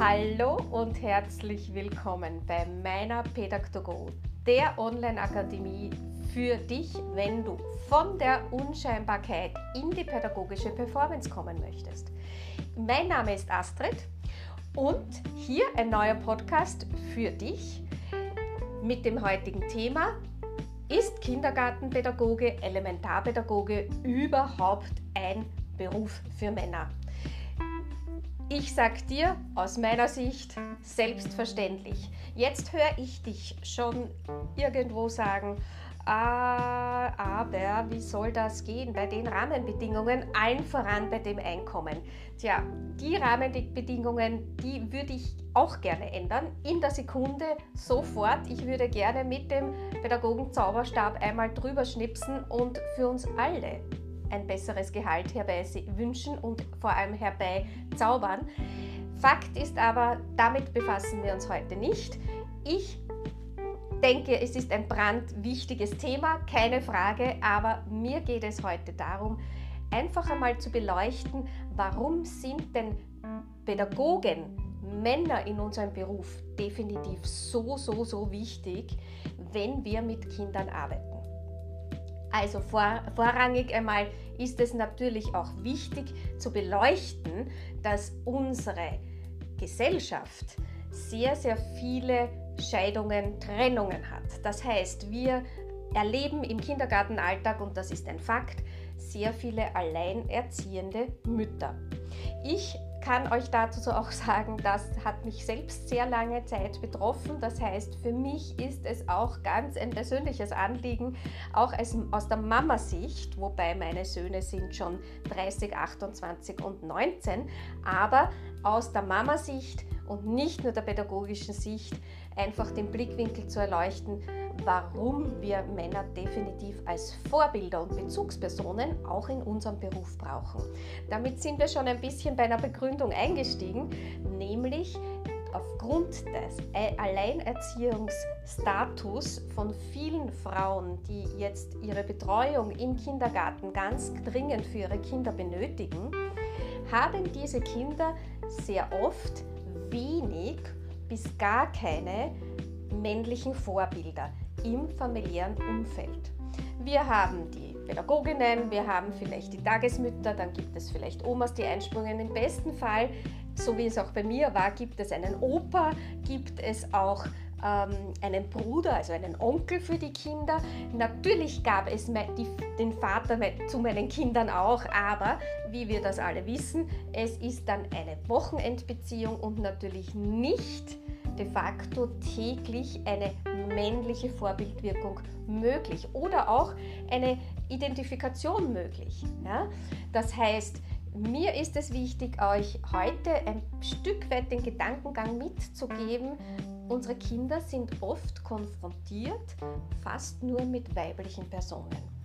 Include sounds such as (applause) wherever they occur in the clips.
Hallo und herzlich willkommen bei meiner Pädagogo, der Online-Akademie für dich, wenn du von der Unscheinbarkeit in die pädagogische Performance kommen möchtest. Mein Name ist Astrid und hier ein neuer Podcast für dich mit dem heutigen Thema ist Kindergartenpädagoge, Elementarpädagoge überhaupt ein Beruf für Männer? Ich sag dir aus meiner Sicht selbstverständlich. Jetzt höre ich dich schon irgendwo sagen, ah, aber wie soll das gehen bei den Rahmenbedingungen, allen voran bei dem Einkommen? Tja, die Rahmenbedingungen, die würde ich auch gerne ändern, in der Sekunde, sofort. Ich würde gerne mit dem Pädagogen Zauberstab einmal drüber schnipsen und für uns alle ein besseres Gehalt herbei wünschen und vor allem herbei zaubern. Fakt ist aber, damit befassen wir uns heute nicht. Ich denke, es ist ein brandwichtiges Thema, keine Frage, aber mir geht es heute darum, einfach einmal zu beleuchten, warum sind denn Pädagogen, Männer in unserem Beruf definitiv so, so, so wichtig, wenn wir mit Kindern arbeiten. Also vor, vorrangig einmal ist es natürlich auch wichtig zu beleuchten, dass unsere Gesellschaft sehr, sehr viele Scheidungen, Trennungen hat. Das heißt, wir erleben im Kindergartenalltag, und das ist ein Fakt, sehr viele alleinerziehende Mütter. Ich kann euch dazu auch sagen, das hat mich selbst sehr lange Zeit betroffen. Das heißt, für mich ist es auch ganz ein persönliches Anliegen, auch aus der Mama-Sicht, wobei meine Söhne sind schon 30, 28 und 19, aber aus der Mama-Sicht und nicht nur der pädagogischen Sicht einfach den Blickwinkel zu erleuchten, warum wir Männer definitiv als Vorbilder und Bezugspersonen auch in unserem Beruf brauchen. Damit sind wir schon ein bisschen bei einer Begründung eingestiegen, nämlich aufgrund des Alleinerziehungsstatus von vielen Frauen, die jetzt ihre Betreuung im Kindergarten ganz dringend für ihre Kinder benötigen, haben diese Kinder sehr oft wenig bis gar keine männlichen Vorbilder im familiären Umfeld. Wir haben die Pädagoginnen, wir haben vielleicht die Tagesmütter, dann gibt es vielleicht Omas, die einspringen. Im besten Fall, so wie es auch bei mir war, gibt es einen Opa, gibt es auch ähm, einen Bruder, also einen Onkel für die Kinder. Natürlich gab es die, den Vater zu meinen Kindern auch, aber wie wir das alle wissen, es ist dann eine Wochenendbeziehung und natürlich nicht de facto täglich eine männliche Vorbildwirkung möglich oder auch eine Identifikation möglich. Ja? Das heißt, mir ist es wichtig, euch heute ein Stück weit den Gedankengang mitzugeben. Unsere Kinder sind oft konfrontiert fast nur mit weiblichen Personen.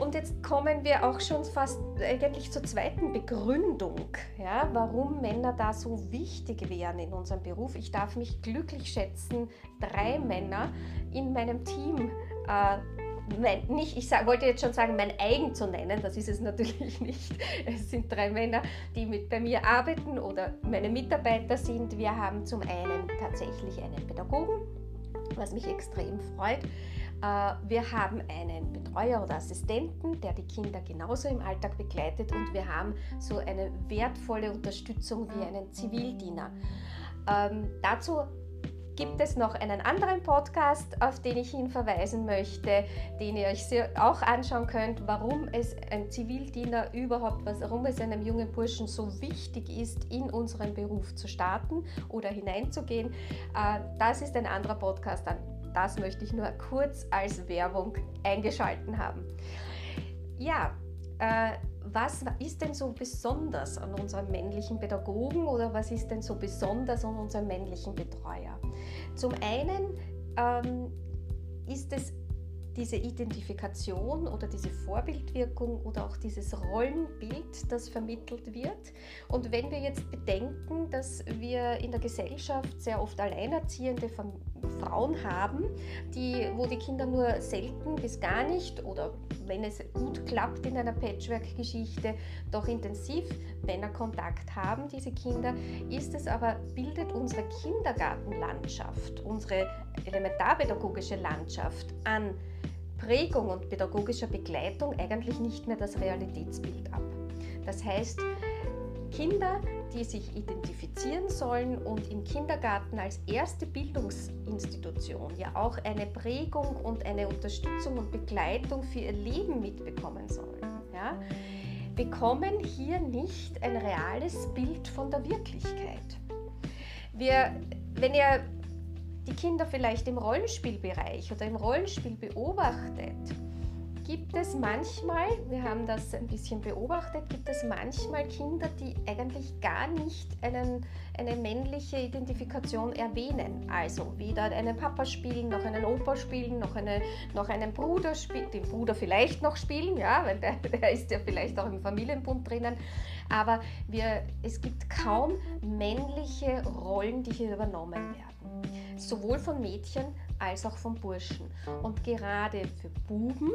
Und jetzt kommen wir auch schon fast eigentlich zur zweiten Begründung, ja, warum Männer da so wichtig wären in unserem Beruf. Ich darf mich glücklich schätzen, drei Männer in meinem Team äh, mein, nicht, ich sag, wollte jetzt schon sagen, mein eigen zu nennen, das ist es natürlich (laughs) nicht. Es sind drei Männer, die mit bei mir arbeiten oder meine Mitarbeiter sind. Wir haben zum einen tatsächlich einen Pädagogen, was mich extrem freut. Äh, wir haben einen Betreuer oder Assistenten, der die Kinder genauso im Alltag begleitet und wir haben so eine wertvolle Unterstützung wie einen Zivildiener. Ähm, dazu gibt es noch einen anderen Podcast, auf den ich hinverweisen möchte, den ihr euch auch anschauen könnt, warum es ein Zivildiener überhaupt, warum es einem jungen Burschen so wichtig ist, in unseren Beruf zu starten oder hineinzugehen. Äh, das ist ein anderer Podcast, das möchte ich nur kurz als Werbung eingeschalten haben. Ja, äh, was ist denn so besonders an unserem männlichen Pädagogen oder was ist denn so besonders an unserem männlichen Betreuer? Zum einen ähm, ist es diese Identifikation oder diese Vorbildwirkung oder auch dieses Rollenbild, das vermittelt wird. Und wenn wir jetzt bedenken, dass wir in der Gesellschaft sehr oft alleinerziehende Frauen haben, die, wo die Kinder nur selten bis gar nicht oder wenn es gut klappt in einer Patchwork-Geschichte, doch intensiv Männerkontakt haben, diese Kinder, ist es aber, bildet unsere Kindergartenlandschaft, unsere elementarpädagogische Landschaft an Prägung und pädagogischer Begleitung eigentlich nicht mehr das Realitätsbild ab. Das heißt, Kinder, die sich identifizieren sollen und im Kindergarten als erste Bildungsinstitution ja auch eine Prägung und eine Unterstützung und Begleitung für ihr Leben mitbekommen sollen, ja, bekommen hier nicht ein reales Bild von der Wirklichkeit. Wir, wenn ihr die Kinder vielleicht im Rollenspielbereich oder im Rollenspiel beobachtet, gibt es manchmal, wir haben das ein bisschen beobachtet, gibt es manchmal Kinder, die eigentlich gar nicht einen, eine männliche Identifikation erwähnen. Also weder einen Papa spielen, noch einen Opa spielen, noch, eine, noch einen Bruder spielen, den Bruder vielleicht noch spielen, ja, weil der, (laughs) der ist ja vielleicht auch im Familienbund drinnen. Aber wir, es gibt kaum männliche Rollen, die hier übernommen werden. Sowohl von Mädchen als auch von Burschen. Und gerade für Buben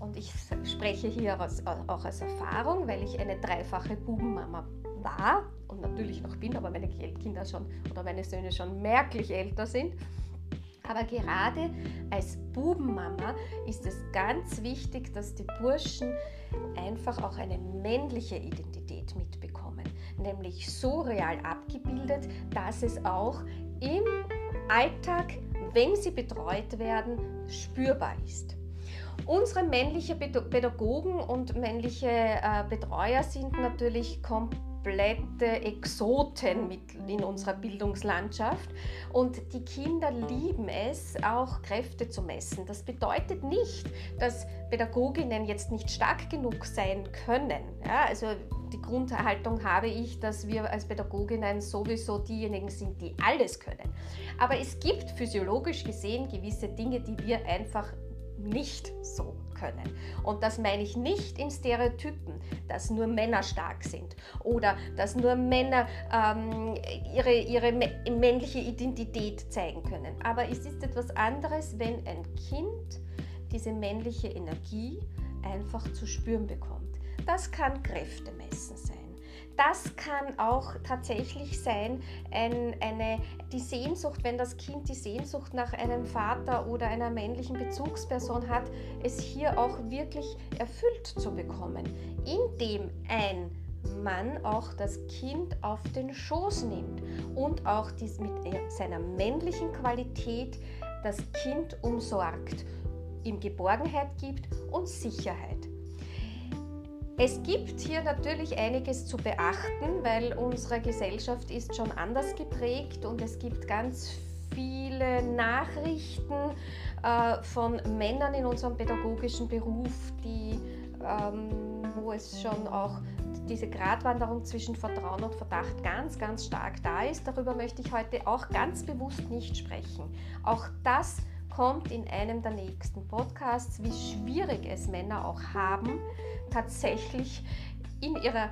und ich spreche hier aus, auch aus Erfahrung, weil ich eine dreifache Bubenmama war und natürlich noch bin, aber meine Kinder schon oder meine Söhne schon merklich älter sind. Aber gerade als Bubenmama ist es ganz wichtig, dass die Burschen einfach auch eine männliche Identität mitbekommen, nämlich so real abgebildet, dass es auch im Alltag, wenn sie betreut werden, spürbar ist. Unsere männlichen Pädagogen und männliche äh, Betreuer sind natürlich komplette Exoten in unserer Bildungslandschaft und die Kinder lieben es, auch Kräfte zu messen. Das bedeutet nicht, dass Pädagoginnen jetzt nicht stark genug sein können. Ja, also die Grundhaltung habe ich, dass wir als Pädagoginnen sowieso diejenigen sind, die alles können. Aber es gibt physiologisch gesehen gewisse Dinge, die wir einfach nicht so können. Und das meine ich nicht in Stereotypen, dass nur Männer stark sind oder dass nur Männer ähm, ihre, ihre männliche Identität zeigen können. Aber es ist etwas anderes, wenn ein Kind diese männliche Energie einfach zu spüren bekommt. Das kann Kräftemessen sein. Das kann auch tatsächlich sein, ein, eine, die Sehnsucht, wenn das Kind die Sehnsucht nach einem Vater oder einer männlichen Bezugsperson hat, es hier auch wirklich erfüllt zu bekommen, indem ein Mann auch das Kind auf den Schoß nimmt und auch dies mit seiner männlichen Qualität das Kind umsorgt, ihm Geborgenheit gibt und Sicherheit. Es gibt hier natürlich einiges zu beachten, weil unsere Gesellschaft ist schon anders geprägt und es gibt ganz viele Nachrichten äh, von Männern in unserem pädagogischen Beruf, die, ähm, wo es schon auch diese Gratwanderung zwischen Vertrauen und Verdacht ganz, ganz stark da ist. Darüber möchte ich heute auch ganz bewusst nicht sprechen. Auch das kommt in einem der nächsten Podcasts, wie schwierig es Männer auch haben, tatsächlich in ihrer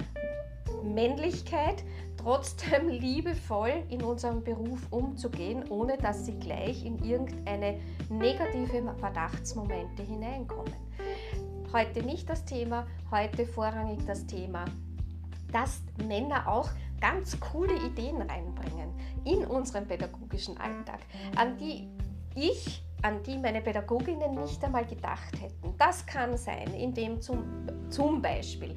Männlichkeit trotzdem (laughs) liebevoll in unserem Beruf umzugehen, ohne dass sie gleich in irgendeine negative Verdachtsmomente hineinkommen. Heute nicht das Thema, heute vorrangig das Thema, dass Männer auch ganz coole Ideen reinbringen in unseren pädagogischen Alltag, an die ich an die meine Pädagoginnen nicht einmal gedacht hätten. Das kann sein, indem zum, zum Beispiel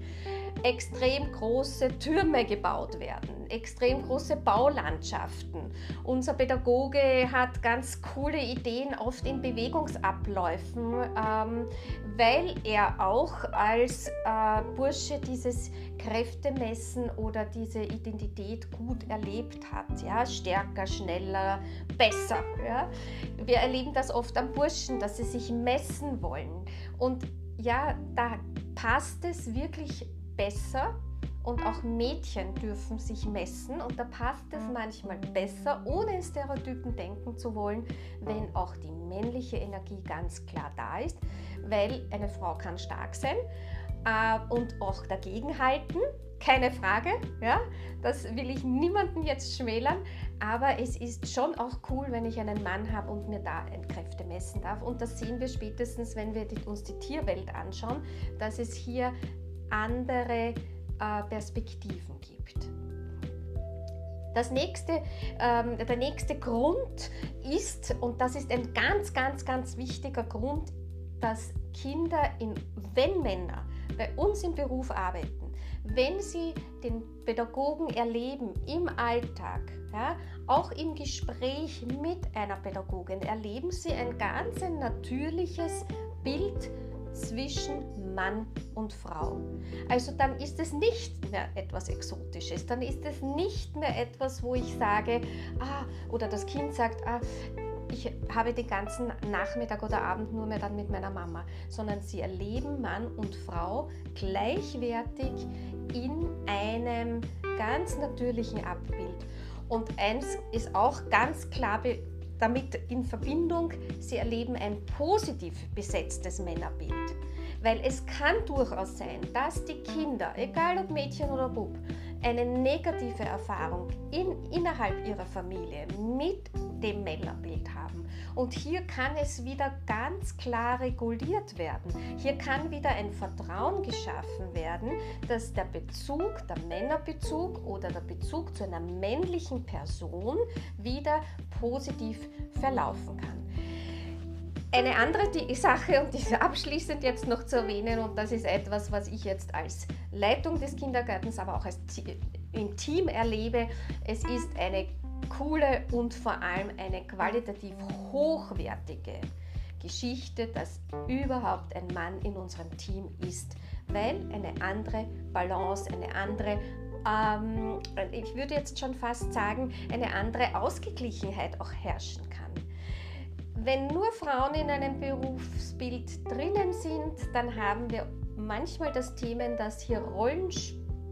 extrem große Türme gebaut werden, extrem große Baulandschaften. Unser Pädagoge hat ganz coole Ideen, oft in Bewegungsabläufen, ähm, weil er auch als äh, Bursche dieses Kräftemessen oder diese Identität gut erlebt hat. Ja? Stärker, schneller, besser. Ja? Wir erleben das oft am Burschen, dass sie sich messen wollen. Und ja, da passt es wirklich besser und auch Mädchen dürfen sich messen und da passt es manchmal besser, ohne in Stereotypen denken zu wollen, wenn auch die männliche Energie ganz klar da ist, weil eine Frau kann stark sein, äh, und auch dagegenhalten. Keine Frage, ja, das will ich niemanden jetzt schmälern, aber es ist schon auch cool, wenn ich einen Mann habe und mir da Kräfte messen darf. Und das sehen wir spätestens, wenn wir uns die Tierwelt anschauen, dass es hier andere äh, Perspektiven gibt. Das nächste, ähm, der nächste Grund ist, und das ist ein ganz, ganz, ganz wichtiger Grund, dass Kinder, in, wenn Männer bei uns im Beruf arbeiten, wenn sie den Pädagogen erleben im Alltag, ja, auch im Gespräch mit einer Pädagogin, erleben sie ein ganz natürliches Bild zwischen Mann und Frau. Also dann ist es nicht mehr etwas Exotisches, dann ist es nicht mehr etwas, wo ich sage, ah, oder das Kind sagt, ah, ich habe den ganzen Nachmittag oder Abend nur mehr dann mit meiner Mama, sondern sie erleben Mann und Frau gleichwertig in einem ganz natürlichen Abbild. Und eins ist auch ganz klar damit in Verbindung, sie erleben ein positiv besetztes Männerbild. Weil es kann durchaus sein, dass die Kinder, egal ob Mädchen oder Bub, eine negative Erfahrung in, innerhalb ihrer Familie mit dem Männerbild haben. Und hier kann es wieder ganz klar reguliert werden. Hier kann wieder ein Vertrauen geschaffen werden, dass der Bezug, der Männerbezug oder der Bezug zu einer männlichen Person wieder positiv verlaufen kann. Eine andere (laughs) Sache, und die abschließend jetzt noch zu erwähnen, und das ist etwas, was ich jetzt als Leitung des Kindergartens, aber auch als im Team erlebe, es ist eine coole und vor allem eine qualitativ hochwertige Geschichte, dass überhaupt ein Mann in unserem Team ist, weil eine andere Balance, eine andere ähm, ich würde jetzt schon fast sagen, eine andere Ausgeglichenheit auch herrschen kann. Wenn nur Frauen in einem Berufsbild drinnen sind, dann haben wir manchmal das Thema, dass hier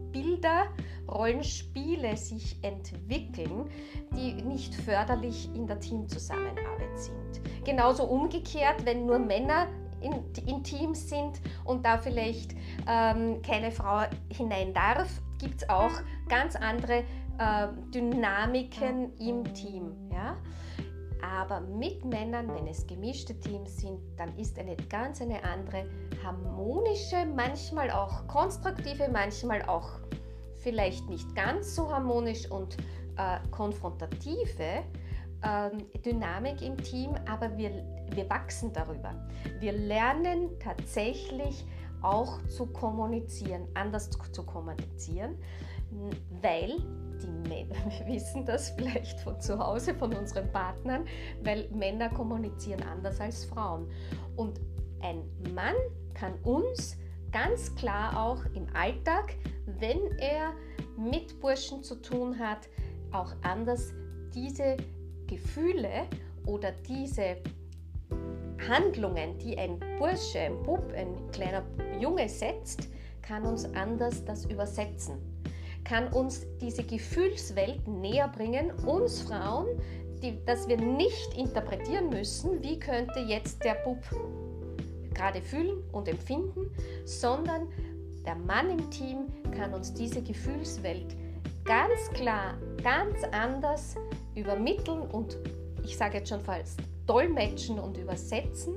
Rollenbilder, Rollenspiele sich entwickeln, die nicht förderlich in der Teamzusammenarbeit sind. Genauso umgekehrt, wenn nur Männer in, in Teams sind und da vielleicht ähm, keine Frau hinein darf, gibt es auch ganz andere äh, Dynamiken im Team. Ja? Aber mit Männern, wenn es gemischte Teams sind, dann ist eine ganz eine andere harmonische, manchmal auch konstruktive, manchmal auch vielleicht nicht ganz so harmonisch und äh, konfrontative äh, Dynamik im Team, aber wir, wir wachsen darüber. Wir lernen tatsächlich auch zu kommunizieren, anders zu kommunizieren, weil die Männer, (laughs) wir wissen das vielleicht von zu Hause, von unseren Partnern, weil Männer kommunizieren anders als Frauen. Und ein Mann kann uns ganz klar auch im Alltag, wenn er mit Burschen zu tun hat, auch anders diese Gefühle oder diese Handlungen, die ein Bursche, ein Bub, ein kleiner Junge setzt, kann uns anders das übersetzen. Kann uns diese Gefühlswelt näher bringen, uns Frauen, die, dass wir nicht interpretieren müssen, wie könnte jetzt der Bub gerade fühlen und empfinden, sondern der Mann im Team kann uns diese Gefühlswelt ganz klar, ganz anders übermitteln und ich sage jetzt schon fast dolmetschen und übersetzen,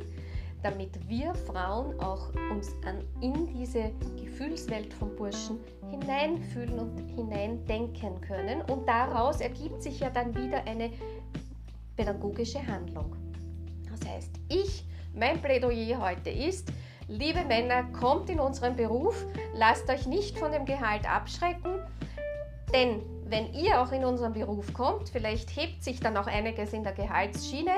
damit wir Frauen auch uns an, in diese Gefühlswelt von Burschen hineinfühlen und hineindenken können. Und daraus ergibt sich ja dann wieder eine pädagogische Handlung. Das heißt, ich, mein Plädoyer heute ist, liebe Männer, kommt in unseren Beruf, lasst euch nicht von dem Gehalt abschrecken, denn wenn ihr auch in unseren Beruf kommt, vielleicht hebt sich dann auch einiges in der Gehaltsschiene,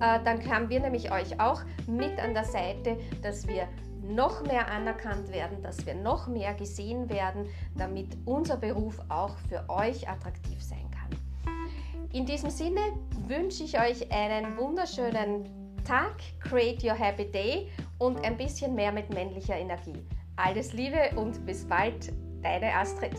äh, dann haben wir nämlich euch auch mit an der Seite, dass wir noch mehr anerkannt werden, dass wir noch mehr gesehen werden, damit unser Beruf auch für euch attraktiv sein kann. In diesem Sinne wünsche ich euch einen wunderschönen Tag, create your happy day und ein bisschen mehr mit männlicher Energie. Alles Liebe und bis bald, deine Astrid.